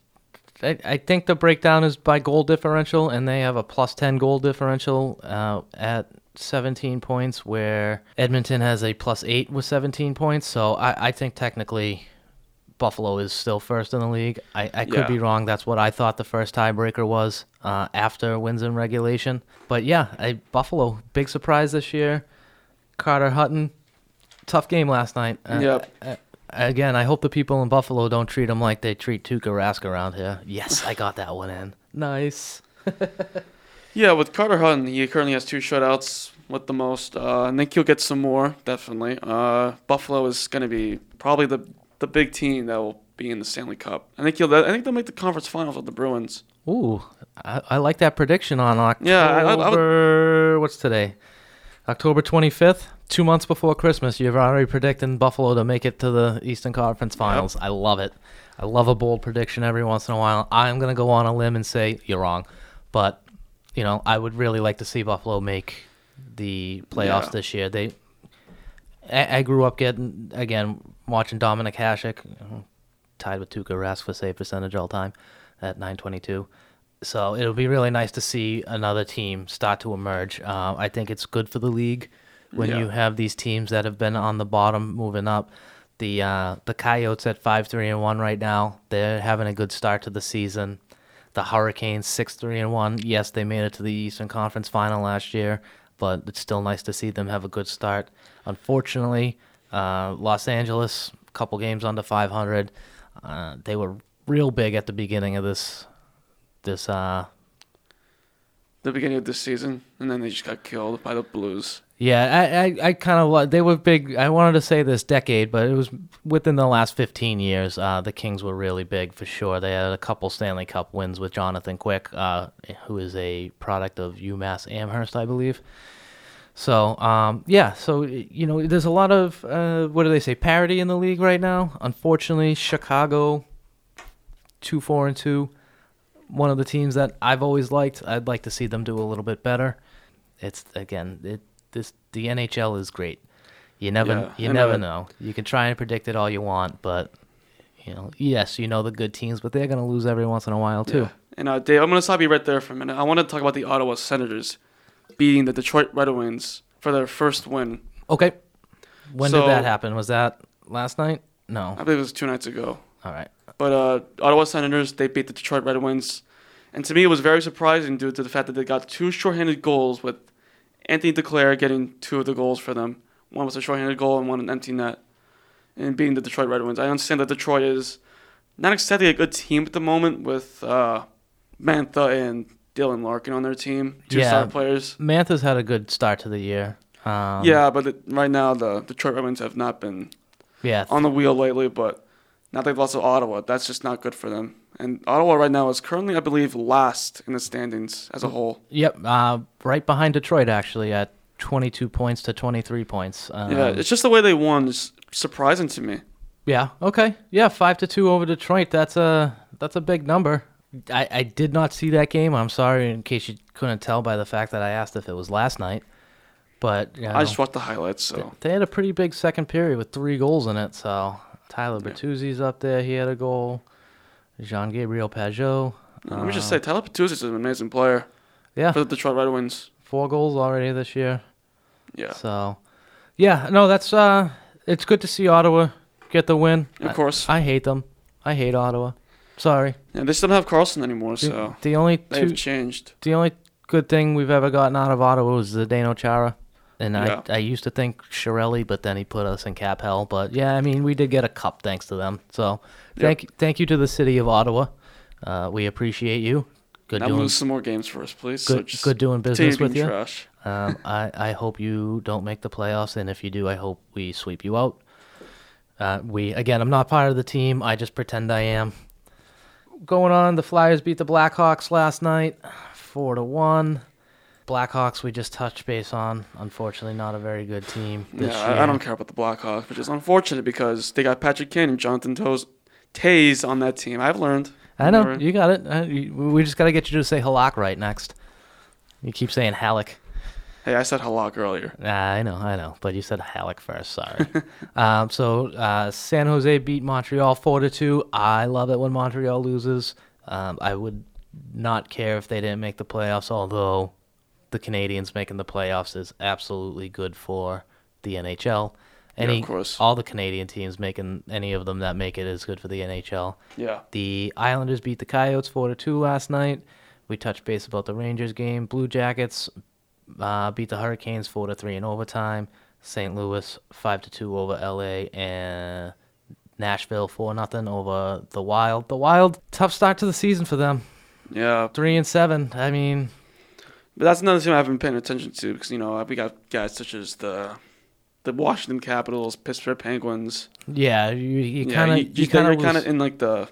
I, I think the breakdown is by goal differential, and they have a plus ten goal differential uh, at seventeen points, where Edmonton has a plus eight with seventeen points. So I, I think technically Buffalo is still first in the league. I, I could Yeah. be wrong. That's what I thought the first tiebreaker was uh, after wins in regulation. But yeah, I, Buffalo big surprise this year. Carter Hutton, tough game last night. Uh, Yep. Again, I hope the people in Buffalo don't treat him like they treat Tuukka Rask around here. Yes, I got that one in. Nice. Yeah, with Carter Hutton, he currently has two shutouts with the most. Uh, I think he'll get some more, definitely. Uh, Buffalo is going to be probably the the big team that will be in the Stanley Cup. I think he'll. I think they'll make the conference finals with the Bruins. Ooh, I, I like that prediction on October. Yeah, I- I- would- what's today? October 25th, two months before Christmas. you're already predicting Buffalo to make it to the Eastern Conference Finals. I love it. I love a bold prediction every once in a while. I'm going to go on a limb and say you're wrong. But, you know, I would really like to see Buffalo make the playoffs Yeah. this year. They, I, I grew up getting, again, watching Dominik Hasek, tied with Tuukka Rask for save percentage all time at 922. So it'll be really nice to see another team start to emerge. Uh, I think it's good for the league when Yeah. you have these teams that have been on the bottom moving up. The uh, the Coyotes at five three and one right now. They're having a good start to the season. The Hurricanes six three and one. Yes, they made it to the Eastern Conference Final last year, but it's still nice to see them have a good start. Unfortunately, uh, Los Angeles a couple games under 500. Uh, they were real big at the beginning of this this uh The beginning of this season, and then they just got killed by the Blues. Yeah I I, I kind of they were big I wanted to say this decade but it was within the last 15 years uh the Kings were really big for sure they had a couple Stanley Cup wins with Jonathan Quick uh who is a product of UMass Amherst I believe so um yeah so you know there's a lot of uh what do they say parity in the league right now unfortunately Chicago 2 4 and 2 one of the teams that I've always liked. I'd like to see them do a little bit better. It's again, it this the NHL is great. You never Yeah, you I never know. know. You can try and predict it all you want, but you know, yes, you know the good teams, but they're gonna lose every once in a while too. Yeah. And uh, Dave, I'm going to stop you right there for a minute. I want to talk about the Ottawa Senators beating the Detroit Red Wings for their first win. Okay. When So- did that happen? Was that last night? No. I believe it was two nights ago. All right. But uh, Ottawa Senators, they beat the Detroit Red Wings. And to me, it was very surprising due to the fact that they got two shorthanded goals with Anthony Duclair getting two of the goals for them. One was a shorthanded goal and one an empty net. And beating the Detroit Red Wings. I understand that Detroit is not exactly a good team at the moment with uh, Mantha and Dylan Larkin on their team, two Yeah. star players. Mantha's had a good start to the year. Um, yeah, but it, right now the Detroit Red Wings have not been Yeah. on the wheel lately, but now they've lost to Ottawa. That's just not good for them. And Ottawa right now is currently, I believe, last in the standings as a whole. Yep. Uh, right behind Detroit actually at 22 points to 23 points. Um, yeah, it's just the way they won is surprising to me. Yeah. Okay. Yeah. Five to two over Detroit. That's a that's a big number. I, I did not see that game. I'm sorry in case you couldn't tell by the fact that I asked if it was last night. But you I just watched the highlights, so they had a pretty big second period with three goals in it. So Tyler Bertuzzi's up there. He had a goal. Jean Gabriel Pageau. let me just say, Tyler is an amazing player Yeah. for the Detroit Red Wings. Four goals already this year. Yeah, So, yeah, no, that's uh, it's good to see Ottawa get the win. Of course. I, hate them. I hate Ottawa. Sorry. Yeah, they still don't have Carlson anymore, The, so the only they've two, changed. the only good thing we've ever gotten out of Ottawa was Zdeno Chara. And Yeah. I, I used to think Chiarelli, but then he put us in cap hell. But yeah, I mean, we did get a cup thanks to them. So thank thank you to the city of Ottawa. Uh, we appreciate you. Good Now doing lose some more games for us, please. good, just good doing business with you. Trash. Um, I, I hope you don't make the playoffs, and if you do, I hope we sweep you out. Uh, we again, I'm not part of the team. I just pretend I am. Going on, the Flyers beat the Blackhawks last night, four to one. Blackhawks, we just touched base on. Unfortunately, not a very good team. This Yeah, I, I don't care about the Blackhawks, which is unfortunate because they got Patrick Kane and Jonathan Toes Tays on that team. I've learned. I know Never- you got it. Uh, you- we just got to get you to say Halak right next. You keep saying Halleck. Hey, I said Halak earlier. Ah, I know, I know, but you said Halleck first. Sorry. um, so uh, San Jose beat Montreal four to two. I love it when Montreal loses. Um, I would not care if they didn't make the playoffs, although the Canadiens making the playoffs is absolutely good for the NHL. Yeah, of Any, course. all the Canadian teams making any of them that make it is good for the NHL. Yeah. The Islanders beat the Coyotes four to two last night. We touched base about the Rangers game. Blue Jackets uh, beat the Hurricanes four to three in overtime. St. Louis five to two over LA and Nashville four nothing over the Wild. The Wild tough start to the season for them. Yeah, Three and seven. I mean, but that's another team I haven't been paying attention to because you know we got guys such as the the Washington Capitals, Pittsburgh Penguins. yeah, you, you yeah, kind of you, you, you, kind of kind of in like the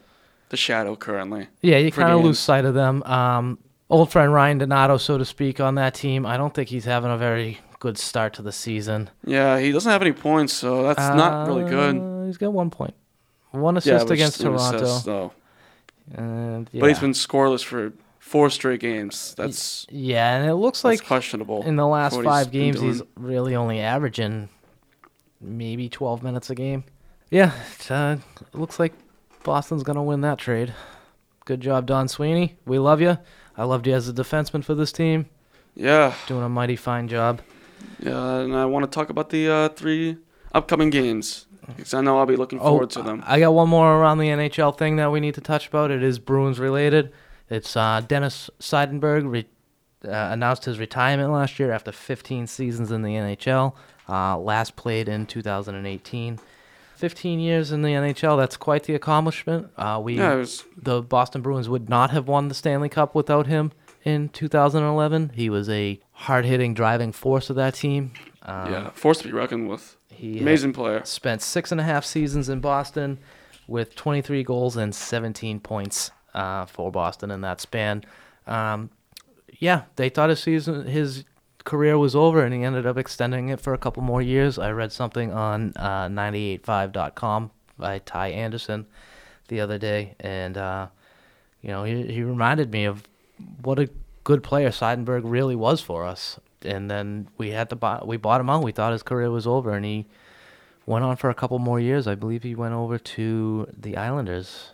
the shadow currently. Yeah, you kind of lose sight of them. Um, old friend Ryan Donato, so to speak, on that team. I don't think he's having a very good start to the season. Yeah, he doesn't have any points, so that's not really good. Uh, He's got one point, one assist but against Toronto. assist, though. And yeah. But he's been scoreless for four straight games. That's yeah, and it looks like questionable. in the last for what he's five games, he's really only averaging maybe 12 minutes a game. Yeah, it, uh, it looks like Boston's gonna win that trade. Good job, Don Sweeney. We love you. I loved you as a defenseman for this team. Yeah, Doing a mighty fine job. yeah, and I want to talk about the uh, three upcoming games because I know I'll be looking Oh, forward to them. I got one more around the NHL thing that we need to touch about. It is Bruins related. It's uh, Dennis Seidenberg re- uh, announced his retirement last year after 15 seasons in the NHL. Uh, last played in 2018. 15 years in the NHL. That's quite the accomplishment. Uh, we Yeah, was- the Boston Bruins would not have won the Stanley Cup without him in 2011. He was a hard-hitting driving force of that team. Um, yeah, forced to be reckoned with. he Amazing player. spent six and a half seasons in Boston with 23 goals and 17 points uh, for Boston in that span. Um, yeah, they thought his season, his career was over, and he ended up extending it for a couple more years. I read something on uh, 985.com by Ty Anderson the other day, and uh, you know he he reminded me of what a good player Seidenberg really was for us. And then we had to buy, we bought him out. We thought his career was over, and he went on for a couple more years. I believe he went over to the Islanders.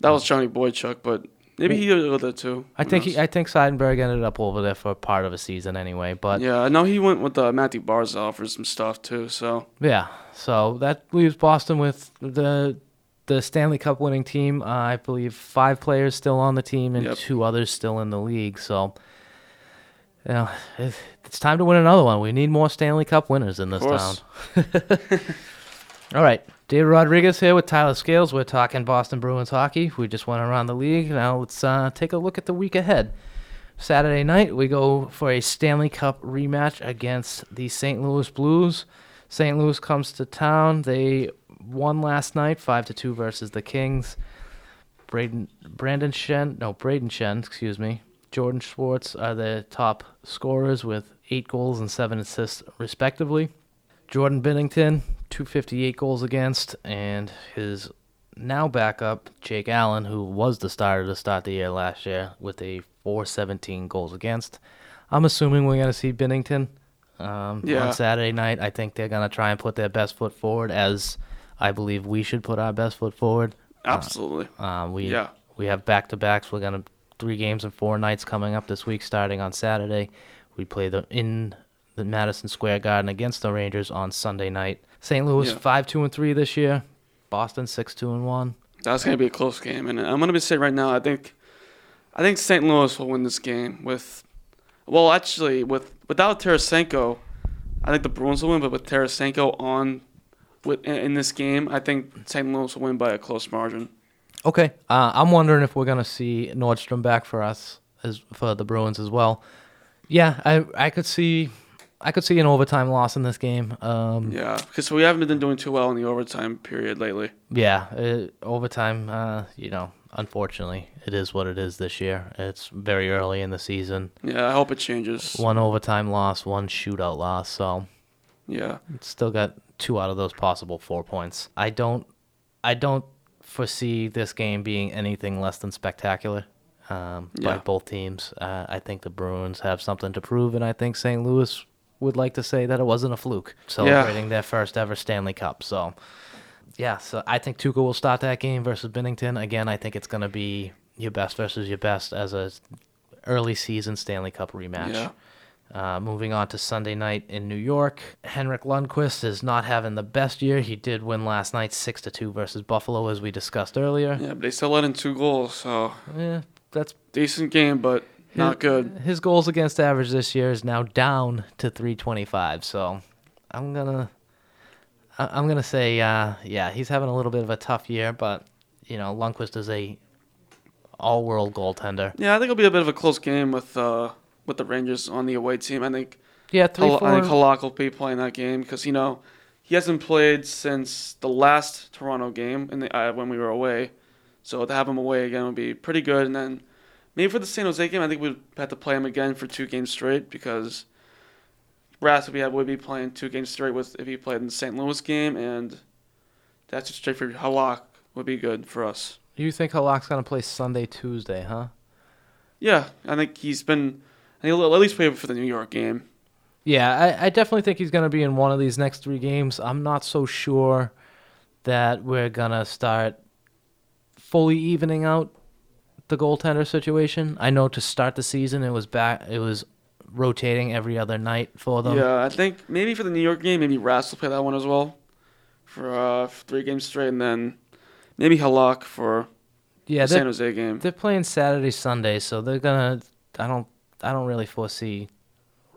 That was Johnny Boychuk, but maybe he did that too. I Who think knows? he, I think Seidenberg ended up over there for part of a season anyway. But yeah, I know he went with uh, Matthew Barzal for some stuff too. So Yeah, so that leaves Boston with the the Stanley Cup winning team. Uh, I believe five players still on the team and Yep. two others still in the league. So, you know, it, it's time to win another one. We need more Stanley Cup winners in this town. All right, David Rodriguez here with Tyler Scales. We're talking Boston Bruins hockey. We just went around the league. Now let's uh, take a look at the week ahead. Saturday night, we go for a Stanley Cup rematch against the St. Louis Blues. St. Louis comes to town. They won last night, five to two versus the Kings. Brayden, Brandon Schenn, no Brayden Schenn, excuse me. Jordan Schwartz are the top scorers with eight goals and seven assists respectively. Jordan Binnington, 258 goals against, and his now backup, Jake Allen, who was the starter to start the year last year, with a 417 goals against. I'm assuming we're going to see Binnington um, Yeah. on Saturday night. I think they're going to try and put their best foot forward, as I believe we should put our best foot forward. absolutely. Um, we Yeah. we have back to backs. We're gonna three games and four nights coming up this week, starting on Saturday. We play the in the Madison Square Garden against the Rangers on Sunday night. St. Louis Yeah. five two and three this year. Boston six two and one. That's gonna be a close game, and I'm gonna be saying right now. I think, I think St. Louis will win this game with, well, actually, with without Tarasenko, I think the Bruins will win. But with Tarasenko on, with in, this game, I think St. Louis will win by a close margin. Okay. Uh, I'm wondering if we're gonna see Nordstrom back for us as for the Bruins as well. Yeah, I I could see I could see an overtime loss in this game. Um, Yeah, because we haven't been doing too well in the overtime period lately. yeah, uh, overtime. Uh, you know, unfortunately, it is what it is this year. It's very early in the season. Yeah, I hope it changes. One overtime loss, one shootout loss. So Yeah, it's still got two out of those possible four points. I don't, I don't foresee this game being anything less than spectacular um, by both teams. Uh, I think the Bruins have something to prove, and I think St. Louis would like to say that it wasn't a fluke celebrating their first ever Stanley Cup. So, yeah, so I think Tuukka will start that game versus Binnington. Again, I think it's going to be your best versus your best as a early season Stanley Cup rematch. Yeah. Uh, moving on to Sunday night in New York, Henrik Lundqvist is not having the best year. He did win last night, six to two versus Buffalo, as we discussed earlier. yeah, but they still let in two goals, so Yeah, that's decent game, but not good. His goals against average this year is now down to 325. So I'm gonna, I- I'm gonna say, uh, yeah, he's having a little bit of a tough year, but you know, Lundqvist is a all-world goaltender. Yeah, I think it'll be a bit of a close game with uh with the Rangers on the away team. I think Yeah, three, I think Halak will be playing that game because you know he hasn't played since the last Toronto game in the, uh, when we were away. So to have him away again would be pretty good. And then maybe for the San Jose game, I think we'd have to play him again for two games straight because Rask would be, would be playing two games straight with if he played in the St. Louis game, and that's just straight for Halak would be good for us. you think Halak's gonna play Sunday, Tuesday, huh? Yeah, I think he's been. I think he'll at least play for the New York game. Yeah, I, I definitely think he's going to be in one of these next three games. I'm not so sure that we're going to start fully evening out the goaltender situation. I know to start the season it was back it was rotating every other night for them. Yeah, I think maybe for the New York game, maybe Rask will play that one as well for uh, for three games straight, and then maybe Halak for Yeah, the San Jose game. they're playing Saturday, Sunday, so they're going to I don't I don't really foresee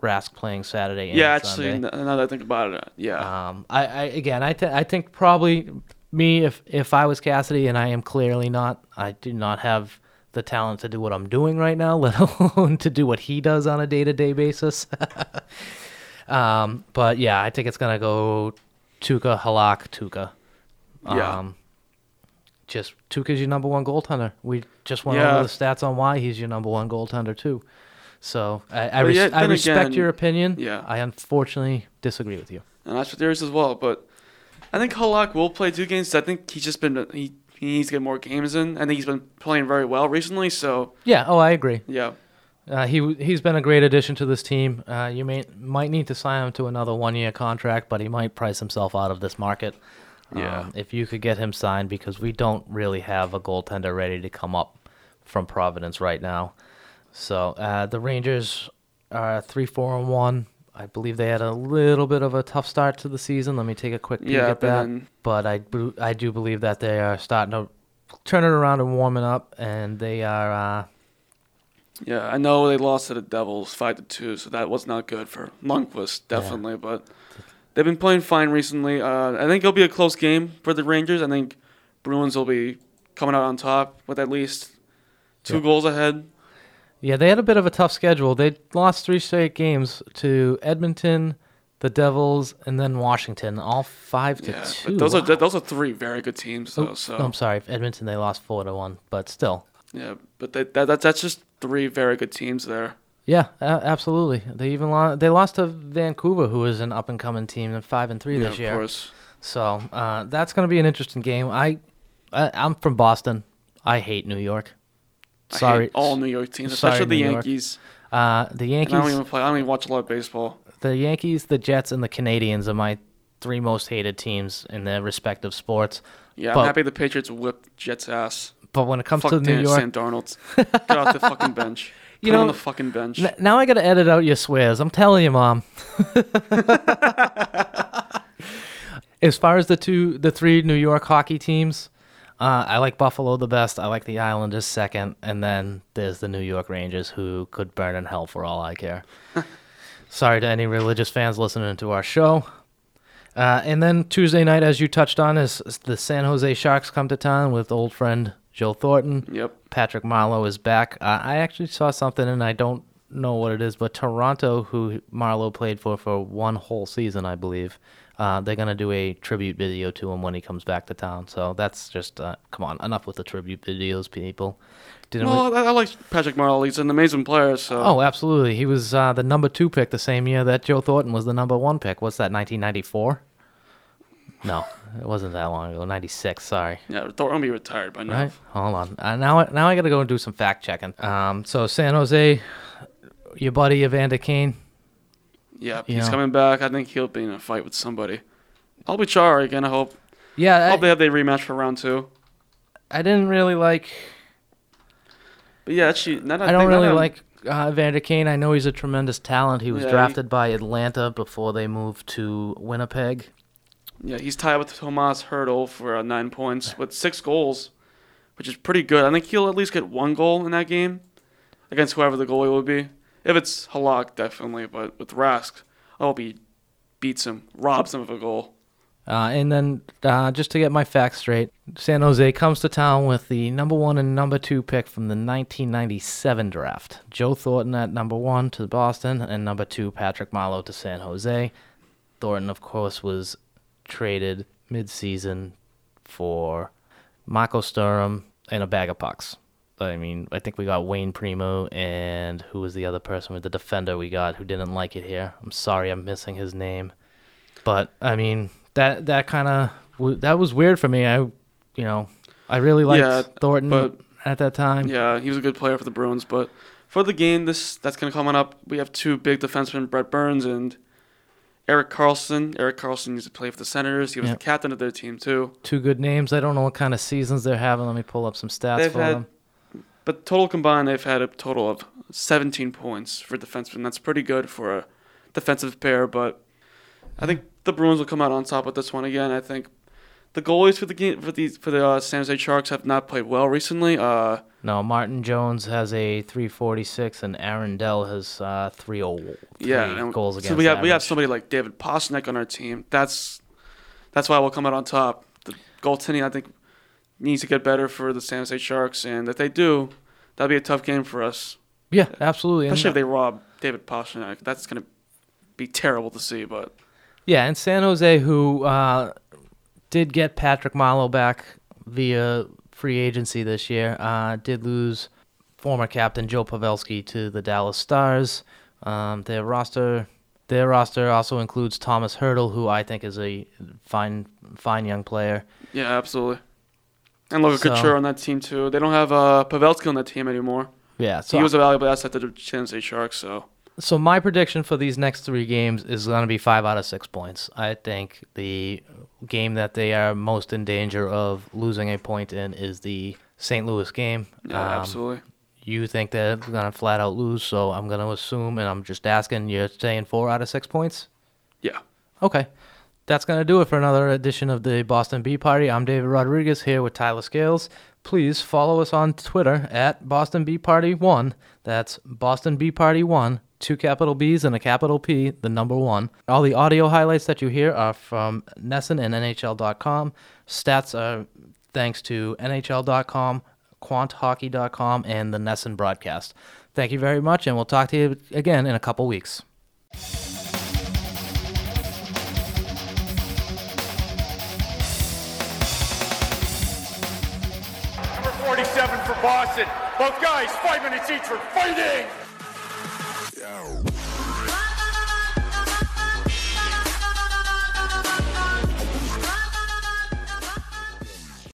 Rask playing Saturday and Yeah, actually, Sunday. now that I think about it, yeah, Um, I, I again, I, th- I think probably me if if I was Cassidy, and I am clearly not. I do not have the talent to do what I'm doing right now, let alone to do what he does on a day to day basis. um, but yeah, I think it's gonna go Tuukka, Halak, Tuukka. Yeah. Um, just Tuukka's your number one goaltender. We just went Yeah. over the stats on why he's your number one goaltender too. So I, I, res- yeah, I respect again- your opinion. yeah. I unfortunately disagree with you. and that's what there is as well. But I think Halak will play two games. I think he's just been he, he needs to get more games in. I think he's been playing very well recently. So Yeah. Oh, I agree. yeah, Uh, he he's been a great addition to this team. Uh, you may might need to sign him to another one year contract, but he might price himself out of this market. Yeah. Um, if you could get him signed, because we don't really have a goaltender ready to come up from Providence right now. So uh, the Rangers are three four and one. I believe they had a little bit of a tough start to the season. Let me take a quick peek Yeah, at that. then- but I, I do believe that they are starting to turn it around and warming up, and they are. Uh, yeah. I know they lost to the Devils five to two, so that was not good for Lundqvist definitely. But they've been playing fine recently. Uh, I think it'll be a close game for the Rangers. I think Bruins will be coming out on top with at least two Yeah. goals ahead. Yeah, they had a bit of a tough schedule. They lost three straight games to Edmonton, the Devils, and then Washington, all five to Yeah, two. but those Wow. are those are three very good teams though. So I'm sorry, Edmonton. They lost four to one, but still. yeah, but they, that, that that's just three very good teams there. Yeah, absolutely. They even lost. They lost to Vancouver, who is an up and coming team, and five and three Yeah, this year. of course. So uh, that's going to be an interesting game. I, I, I'm from Boston. I hate New York. I hate Sorry, all New York teams, sorry, especially the New York. Yankees. Uh, the And Yankees. I don't even play. I don't even watch a lot of baseball. The Yankees, the Jets, and the Canadiens are my three most hated teams in their respective sports. Yeah, I'm happy the Patriots whipped Jets ass. But when it comes Fuck to New York, Sam Darnold. Get off the fucking bench. You Put on know, the fucking bench. N- now I got to edit out your swears. I'm telling you, mom. as far as the two, the three New York hockey teams, Uh, I like Buffalo the best. I like the Islanders second, and then there's the New York Rangers, who could burn in hell for all I care. Sorry to any religious fans listening to our show. Uh, and then Tuesday night, as you touched on, is is the San Jose Sharks come to town with old friend Joe Thornton. Yep. Patrick Marleau is back. Uh, I actually saw something, and I don't know what it is, but Toronto, who Marleau played for for one whole season, I believe, uh, they're gonna do a tribute video to him when he comes back to town. So that's just uh, come on, enough with the tribute videos, people. Didn't we- I, I like Patrick Marleau. He's an amazing player. So Oh, absolutely. He was uh, the number two pick the same year that Joe Thornton was the number one pick. What's that, 1994? No, it wasn't that long ago. 96, sorry. yeah, Thornton will be retired by now. Right? Hold on. Uh, now, I- now I got to go and do some fact checking. Um, so, San Jose, your buddy Evander Kane. Yeah, he's coming back. I think he'll be in a fight with somebody. I'll be Chara again. I hope. Yeah, I hope I, they have the rematch for round two. I didn't really like. But yeah, actually, not, I don't really like uh, Evander Kane. I know he's a tremendous talent. He was Yeah, he- drafted by Atlanta before they moved to Winnipeg. Yeah, he's tied with Tomas Hertl for uh, nine points with six goals, which is pretty good. I think he'll at least get one goal in that game against whoever the goalie will be. If it's Halak, definitely, but with Rask, I hope he beats him, robs him of a goal. Uh, and then, uh, just to get my facts straight, San Jose comes to town with the number one and number two pick from the 1997 draft. Joe Thornton at number one to Boston, and number two, Patrick Marleau to San Jose. Thornton, of course, was traded midseason for Marco Sturm and a bag of pucks. I mean, I think we got Wayne Primeau, and who was the other person with the defender we got who didn't like it here? I'm sorry, I'm missing his name. But I mean, that that kind of that was weird for me. I, you know, I really liked Yeah, Thornton but- at that time. Yeah, he was a good player for the Bruins, but for the game this that's gonna coming up, we have two big defensemen, Brett Burns and Erik Karlsson. Erik Karlsson used to play for the Senators. He was Yep. the captain of their team too. Two good names. I don't know what kind of seasons they're having. Let me pull up some stats They've for had, them. But total combined, they've had a total of 17 points for defensemen. That's pretty good for a defensive pair. But I think the Bruins will come out on top with this one again. I think the goalies for the game for these for the uh, San Jose Sharks have not played well recently. Uh, No, Martin Jones has a 346, and Aaron Dell has uh, 303 yeah, goals against. so we have we have somebody like David Pastrnak on our team. That's that's why we'll come out on top. The goaltending, I think, needs to get better for the San Jose Sharks, and if they do, that'll be a tough game for us. Yeah, absolutely. And- Especially if they rob David Pastrnak. That's going to be terrible to see, but Yeah, and San Jose, who uh, did get Patrick Marleau back via free agency this year, uh, did lose former captain Joe Pavelski to the Dallas Stars. Um, their roster, their roster also includes Thomas Hertl, who I think is a fine, fine young player. yeah, absolutely. And Logan So- Couture on that team, too. They don't have uh, Pavelski on that team anymore. Yeah, so he was a valuable asset to the San Jose Sharks, so. So my prediction for these next three games is going to be five out of six points. I think the game that they are most in danger of losing a point in is the St. Louis game. Yeah, Um, absolutely. You think they're going to flat out lose, so I'm going to assume, and I'm just asking, you're saying four out of six points? Yeah. Okay. That's going to do it for another edition of the Boston Bee Party. I'm David Rodriguez here with Tyler Scales. Please follow us on Twitter at Boston Bee Party 1. That's Boston Bee Party 1, two capital B's and a capital P, the number 1. All the audio highlights that you hear are from NESN and NHL.com. Stats are thanks to NHL.com, QuantHockey.com, and the NESN broadcast. Thank you very much, and we'll talk to you again in a couple weeks. Boston. Both guys, five minutes each for fighting.